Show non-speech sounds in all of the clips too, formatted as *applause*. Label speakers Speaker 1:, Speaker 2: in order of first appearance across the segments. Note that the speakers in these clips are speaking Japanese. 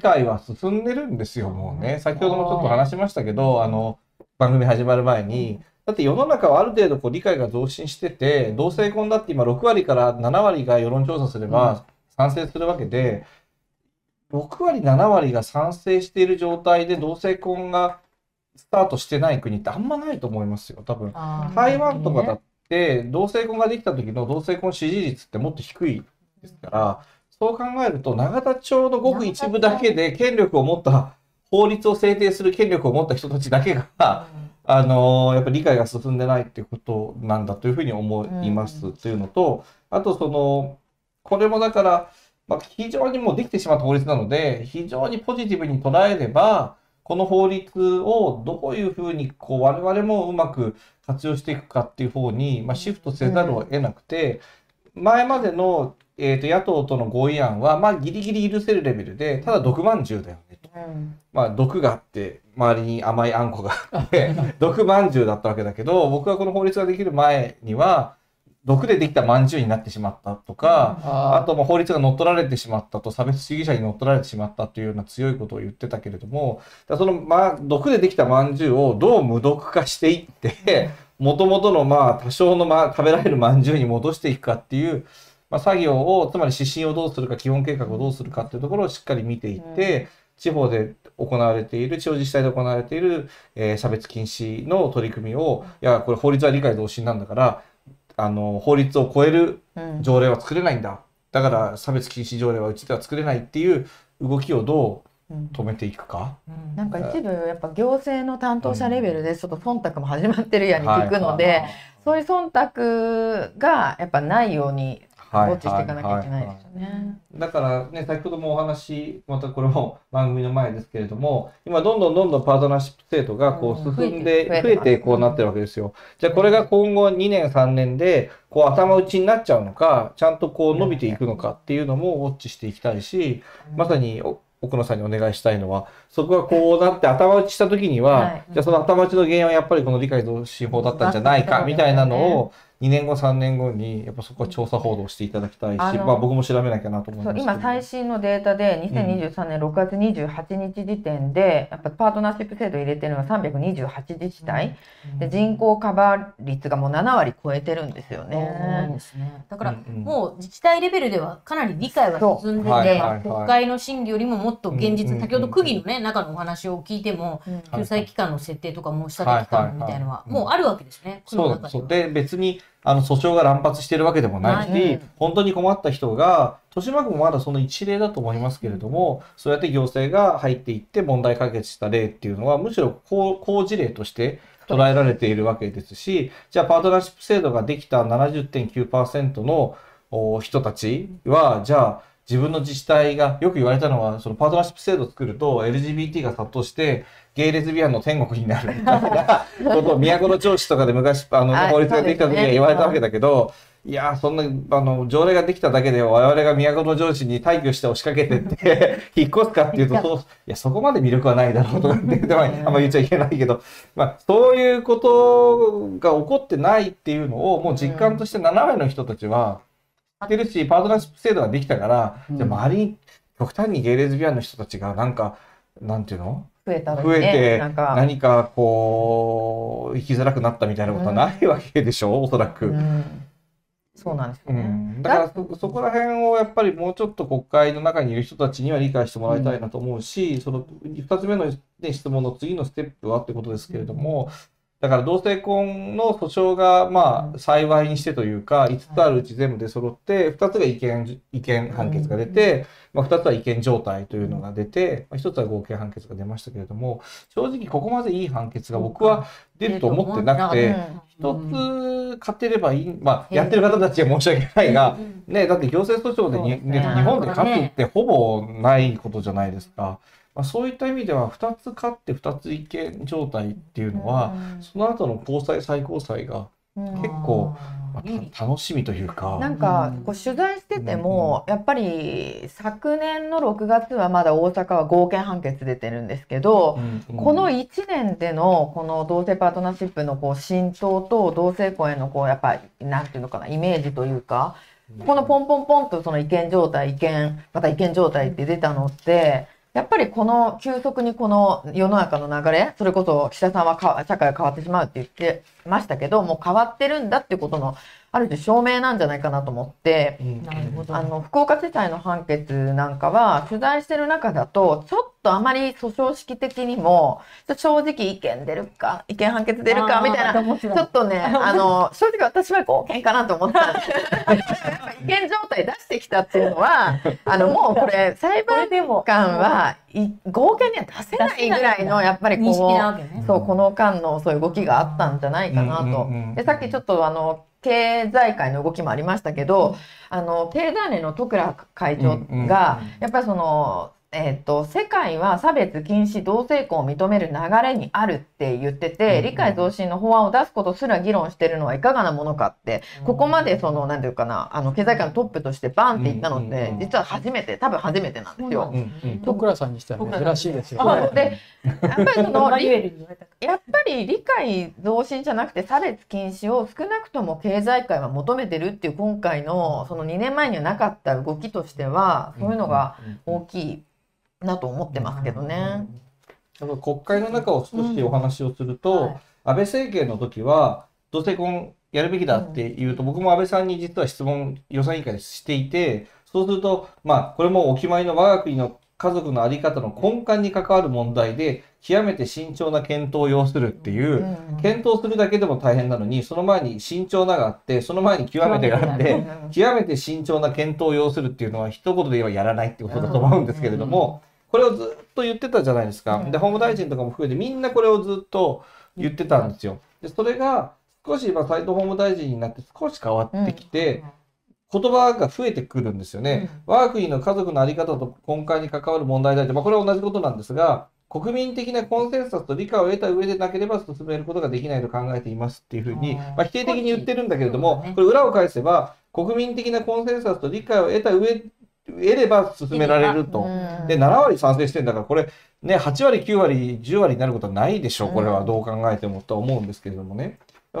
Speaker 1: 解は進んでるんですよ、もうね。先ほどもちょっと話しましたけど、あの、番組始まる前に、だって世の中はある程度こう理解が増進してて、同性婚だって今6割から7割が世論調査すれば賛成するわけで、6割、7割が賛成している状態で同性婚がスタートしてない国ってあんまないと思いますよ、多分。台湾とかだって、同性婚ができた時の同性婚支持率ってもっと低いですから、そう考えると、永田町のごく一部だけで権力を持った、法律を制定する権力を持った人たちだけが、あのやっぱり理解が進んでないっていうことなんだというふうに思いますというのと、あとその、これもだから、まあ、非常にもうできてしまった法律なので、非常にポジティブに捉えれば、この法律をどういうふうにこう我々もうまく活用していくかっていう方に、まあ、シフトせざるを得なくて、前までの、えー、と野党との合意案は、まあ、ギリギリ許せるレベルで、ただ毒まんじゅうだよねと。まあ、毒があって、周りに甘いあんこがあって、*laughs* 毒まんじゅうだったわけだけど、僕はこの法律ができる前には、毒でできたまんじゅうになってしまったとか、あとまあ法律が乗っ取られてしまったと、差別主義者に乗っ取られてしまったというような強いことを言ってたけれども、その、まあ、毒でできたまんじゅうをどう無毒化していって、もともとのまあ多少のまあ食べられるまんじゅうに戻していくかっていう、まあ、作業を、つまり指針をどうするか、基本計画をどうするかっていうところをしっかり見ていって、地方で行われている、地方自治体で行われている、えー差別禁止の取り組みを、いや、これ法律は理解増進なんだから、あの、法律を超える条例は作れないんだ。だから差別禁止条例はうちでは作れないっていう動きをどう止めていくか。
Speaker 2: なんか一部やっぱ行政の担当者レベルでちょっと忖度も始まってるやに聞くので、そういう忖度がやっぱないようにウォッチしていかなきゃいけないですよね。
Speaker 1: だからね、先ほどもお話、またこれも番組の前ですけれども、今どんどんどんどんパートナーシップ制度がこう進んで、
Speaker 2: 増えて
Speaker 1: こうなってるわけですよ。じゃあこれが今後2年3年でこう頭打ちになっちゃうのか、ちゃんとこう伸びていくのかっていうのもウォッチしていきたいし、まさにお奥野さんにお願いしたいのは、そこがこうなって頭打ちした時には、
Speaker 2: はい。
Speaker 1: じゃあその頭打ちの原因はやっぱりこの理解増進法だったんじゃないかみたいなのを、2年後3年後にやっぱそこは調査報道していただきたいし、まあ僕も調べなきゃなと思います
Speaker 2: 今最新のデータで2023年6月28日時点で、やっぱパートナーシップ制度入れてるのは328自治体、で人口カバー率がもう7割超えてるんですよ
Speaker 3: そう
Speaker 2: ね。
Speaker 3: ですね。だから、
Speaker 1: うんうん。
Speaker 3: もう自治体レベルではかなり理解は進んでて、
Speaker 1: はいはいはい。
Speaker 3: 国会の審議よりももっと現実、
Speaker 1: うんうんうん。
Speaker 3: 先ほど区議のね、中のお話を聞いても、
Speaker 2: うん。
Speaker 3: 救済期間の設定とか申し立て期間みたいなのは、もうあるわけですね。
Speaker 1: そう。で別にあの訴訟が乱発してるわけでもないし、
Speaker 2: ない。うん
Speaker 1: 本当に困った人が豊島区もまだその一例だと思いますけれども、そうやって行政が入っていって問題解決した例っていうのはむしろ好好事例として捉えられているわけですしじゃあパートナーシップ制度ができた70.9%のお人たちはじゃあ自分の自治体がよく言われたのはそのパートナーシップ制度を作ると LGBT が殺到してゲイレズビアンの天国になるみたいな *laughs* ことを都町市とかで昔あの、
Speaker 2: はい
Speaker 1: 法律ができた時には言われたわけだけど、いやーそんなあの条例ができただけで我々が都城市に退去して押しかけてって *laughs* 引っ越すかっていうとそういやそこまで魅力はないだろうとかって言ってまああんま言っちゃいけないけど、まあ、そういうことが起こってないっていうのをもう実感として7割の人たちはてるしパートナーシップ制度ができたから、じゃあ周りに極端にゲイレズビアンの人たちがなんかなんていうの？
Speaker 2: 増えたの
Speaker 1: 増えて何かこう生きづらくなったみたいなことはないわけでしょ、おそらく。
Speaker 2: うん。そうなんですよね。
Speaker 1: うん、だからそそこら辺をやっぱりもうちょっと国会の中にいる人たちには理解してもらいたいなと思うし、その2つ目の、ね、質問の次のステップはってことですけれども、だから同性婚の訴訟がまあ幸いにしてというか、5つあるうち全部で揃って、2つが違憲違憲判決が出て、まあ、2つは違憲状態というのが出て、まあ、1つは合憲判決が出ましたけれども、正直ここまでいい判決が僕は出ると思ってなくて、一つ勝てればいい、まあ、やってる方たちは申し訳ないが、ね、だって行政訴訟でに
Speaker 2: ね。
Speaker 1: 日本で勝つってほぼないことじゃないですか。まあ、そういった意味では2つ勝って2つ違憲状態っていうのは、その後の高裁最高裁が、
Speaker 2: うん。
Speaker 1: 結構まあた楽しみというか。
Speaker 2: なんかこう取材してても、やっぱり昨年の6月はまだ大阪は合憲判決出てるんですけど、
Speaker 1: うん
Speaker 2: この1年でのこの同性パートナーシップのこう浸透と同性婚へのこうやっぱりなんていうのかなイメージというかこのポンポンポンとその違憲状態違憲また違憲状態って出たのってやっぱりこの急速にこの世の中の流れそれこそ岸田さんは社会が変わってしまうって言ってましたけどもう変わってるんだってことのある種証明なんじゃないかなと思って
Speaker 3: なるほど。
Speaker 2: あの福岡地裁の判決なんかは取材してる中だとちょっとあまり訴訟式的にも正直意見出るか意見判決出るかみたいな
Speaker 3: な
Speaker 2: ちょっとね、*laughs* あの、正直私は合憲かなと思ったんですやっぱ違憲状態出してきたっていうのは、*laughs* あの、もうこれ、裁判官はい合憲には出せないぐらいの、やっぱりこう、。そう、この間のそういう動きがあったんじゃないかなと
Speaker 1: うんうんうん。
Speaker 2: で、さっきちょっとあの、経済界の動きもありましたけど、あの、経済連の徳倉会長が、やっぱりその、えっと世界は差別禁止同性婚を認める流れにあるって言ってて、
Speaker 1: うんうん
Speaker 2: 理解増進の法案を出すことすら議論してるのはいかがなものかって、ここまでその何ていうかなあの経済界のトップとしてバンって言ったのって、
Speaker 1: うんうんうん。
Speaker 2: 実は初めて多分初めてなんですよ。
Speaker 4: 徳倉さんにしては珍しいですよね。
Speaker 2: でやっぱりそのやっぱり理解増進じゃなくて差別禁止を少なくとも経済界は求めてるっていう今回のその2年前にはなかった動きとしてはそういうのが大きいなと思ってますけどね。
Speaker 1: あの国会の中を少しお話をすると、
Speaker 3: はい。
Speaker 1: 安倍政権の時は同性婚やるべきだっていうと、僕も安倍さんに実は質問予算委員会でしていてそうするとまあこれもお決まりの我が国の家族の在り方の根幹に関わる問題で極めて慎重な検討を要するっていう、
Speaker 2: うん。
Speaker 1: 検討するだけでも大変なのにその前に慎重ながあってその前に極めてがあって。
Speaker 2: うん。
Speaker 1: 極めて慎重な検討を要するっていうのは一言で言えばやらないってことだと思うんですけれども、これをずっと言ってたじゃないですか。
Speaker 2: うん。
Speaker 1: で、法務大臣とかも含めてみんなこれをずっと言ってたんですよ。で、それが少し今斉藤法務大臣になって少し変わってきて、言葉が増えてくるんですよね。我が国の家族のあり方と根幹に関わる問題であって、まあ、これは同じことなんですが、国民的なコンセンサスと理解を得た上でなければ進めることができないと考えていますっていうふうに、
Speaker 3: うん。
Speaker 1: まあ、否定的に言ってるんだけれどもこれ裏を返せば、国民的なコンセンサスと理解を得た上、得れば進められると。
Speaker 2: うん。
Speaker 1: で、7割賛成してんだから、これ、ね、8割、9割、10割になることはないでしょう、これはどう考えてもとは思うんですけれどもね。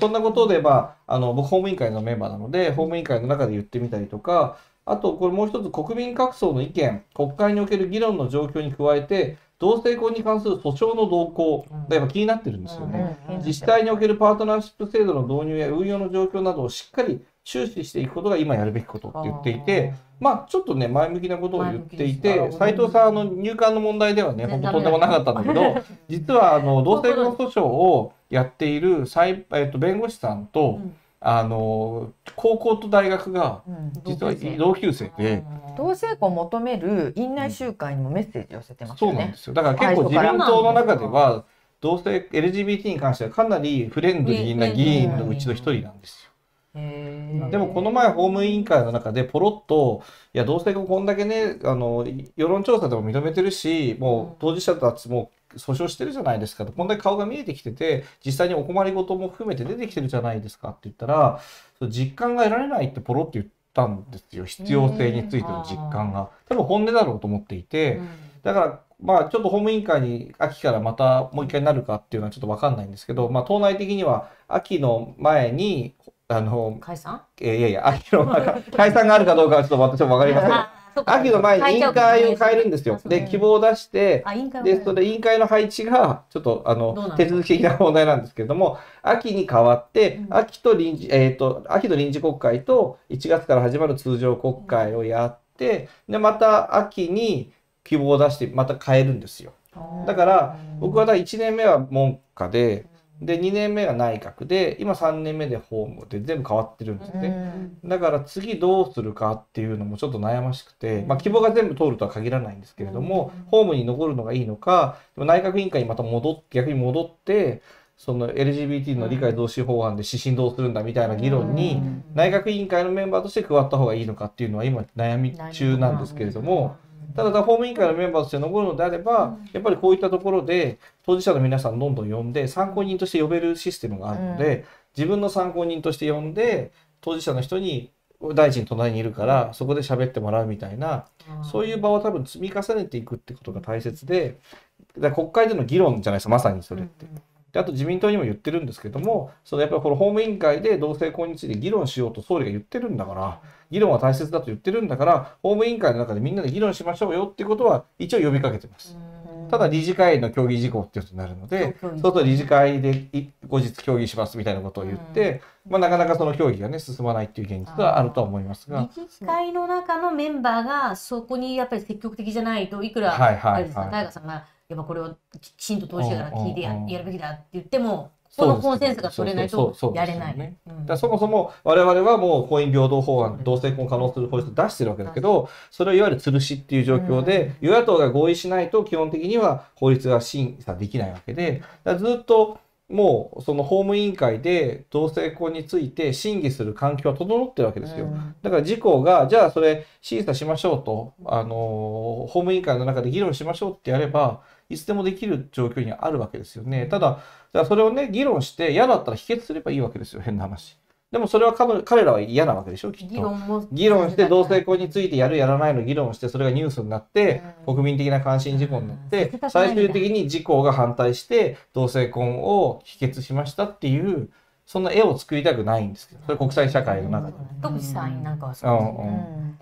Speaker 1: そんなことで、まあ、あの、僕、法務委員会のメンバーなので、法務委員会の中で言ってみたりとか、あと、これもう一つ、国民各層の意見、国会における議論の状況に加えて、同性婚に関する訴訟の動向がやっぱ気になってるんですよね。
Speaker 2: うん。
Speaker 1: 自治体におけるパートナーシップ制度の導入や運用の状況などをしっかり注視していくことが今やるべきことって言っていて、まあちょっとね前向きなことを言ってい
Speaker 3: 前
Speaker 1: て
Speaker 3: 向きです
Speaker 1: 斉藤さんあの入管の問題ではね本当とんでもなかったんだけど *laughs* 実はあの *laughs* 同性婚訴訟をやっている裁、えっと、弁護士さんと、
Speaker 3: うん
Speaker 1: あの高校と大学が
Speaker 2: うん
Speaker 1: 実は同級生で。
Speaker 2: 同性婚を求める院内集会にもメッセージ寄せてますよね
Speaker 1: そうなんで。すよ。だから結構自民党の中では同性 LGBT に関してはかなりフレンドリーな議員のうちの一人なんですよ。でもこの前法務委員会の中でポロッといや同性婚こんだけねあの世論調査でも認めてるしもう当事者たちも訴訟してるじゃないですかと。こんだけ顔が見えてきてて実際にお困りごとも含めて出てきてるじゃないですかって言ったらその実感が得られないってポロって言ったんですよ。必要性についての実感が。多分本音だろうと思っていて。
Speaker 3: うん。
Speaker 1: だから、まあ、ちょっと法務委員会に秋からまたもう一回なるかっていうのはちょっとわかんないんですけど、まあ、党内的には秋の前に、あの、
Speaker 3: 解散？
Speaker 1: えーいやいや、秋の前、*laughs* 解散があるかどうかはちょっと私もわかりません。秋の前に委員会を変えるんですよ。で、
Speaker 3: あ
Speaker 1: 希望を出して、で、それ委員会の配置が、ちょっと、あの手続き的な問題なんですけれども、秋に変わって
Speaker 3: う、ん。
Speaker 1: 秋と臨時、えっ、と、秋の臨時国会と1月から始まる通常国会をやって、で、また秋に希望を出して、また変えるんですよ。だから、僕はだ1年目は文科で、で、2年目が内閣で、今3年目で法務で全部変わってるんです
Speaker 2: う
Speaker 1: ね。
Speaker 2: ん。
Speaker 1: だから次どうするかっていうのもちょっと悩ましくて、まあ希望が全部通るとは限らないんですけれども、法務に残るのがいいのか、でも内閣委員会にまた戻って、逆に戻って、その LGBT の理解増進法案で指針どうするんだみたいな議論に、内閣委員会のメンバーとして加わった方がいいのかっていうのは今悩み中なんですけれども、ただ法務委員会のメンバーとして残るのであれば、やっぱりこういったところで当事者の皆さんどんどん呼んで参考人として呼べるシステムがあるので、自分の参考人として呼んで当事者の人に大臣隣にいるからそこで喋ってもらうみたいなそういう場を多分積み重ねていくってことが大切で国会での議論じゃないですかまさにそれって。であと自民党にも言ってるんですけどもそのやっぱりこの法務委員会で同性婚について議論しようと総理が言ってるんだから議論は大切だと言ってるんだから法務委員会の中でみんなで議論しましょうよっていうことは一応呼びかけてます。ただ理事会の協議事項っていうことになるので、そうすると理事会でい後日協議しますみたいなことを言って、まあ、なかなかその協議がね進まないっていう現実はあるとは思いますが、
Speaker 3: 理事会の中のメンバーがそこにやっぱり積極的じゃないといくら、
Speaker 1: はいはい
Speaker 3: あれですか
Speaker 1: はい
Speaker 3: 大河さんがやっぱこれをきちんと当事者から聞いてや,、やるべきだって言ってもこのコンセンサスが取れないとやれない。
Speaker 1: ねそもそも我々はもう婚姻平等法案同性婚を可能とする法律を出してるわけだけどそれをいわゆる吊るしっていう状況で与野党が合意しないと基本的には法律が審査できないわけでずっともうその法務委員会で同性婚について審議する環境は整ってるわけですよ。だから自公がじゃあそれ審査しましょうとあの法務委員会の中で議論しましょうってやればいつでもできる状況にあるわけですよね。ただじゃあそれをね議論して嫌だったら否決すればいいわけですよ変な話。でもそれは彼彼らは嫌なわけでしょきっと。
Speaker 3: 議論も
Speaker 1: 議論して同性婚についてやるやらないの議論してそれがニュースになって国民的な関心事項になって
Speaker 3: うん
Speaker 1: 最終的に自公が反対して同性婚を否決しましたっていうそんな絵を作りたくないんですけどそれ国際社会の中で。
Speaker 3: 特に参院なんかはそうですね。
Speaker 1: うんうん
Speaker 2: うん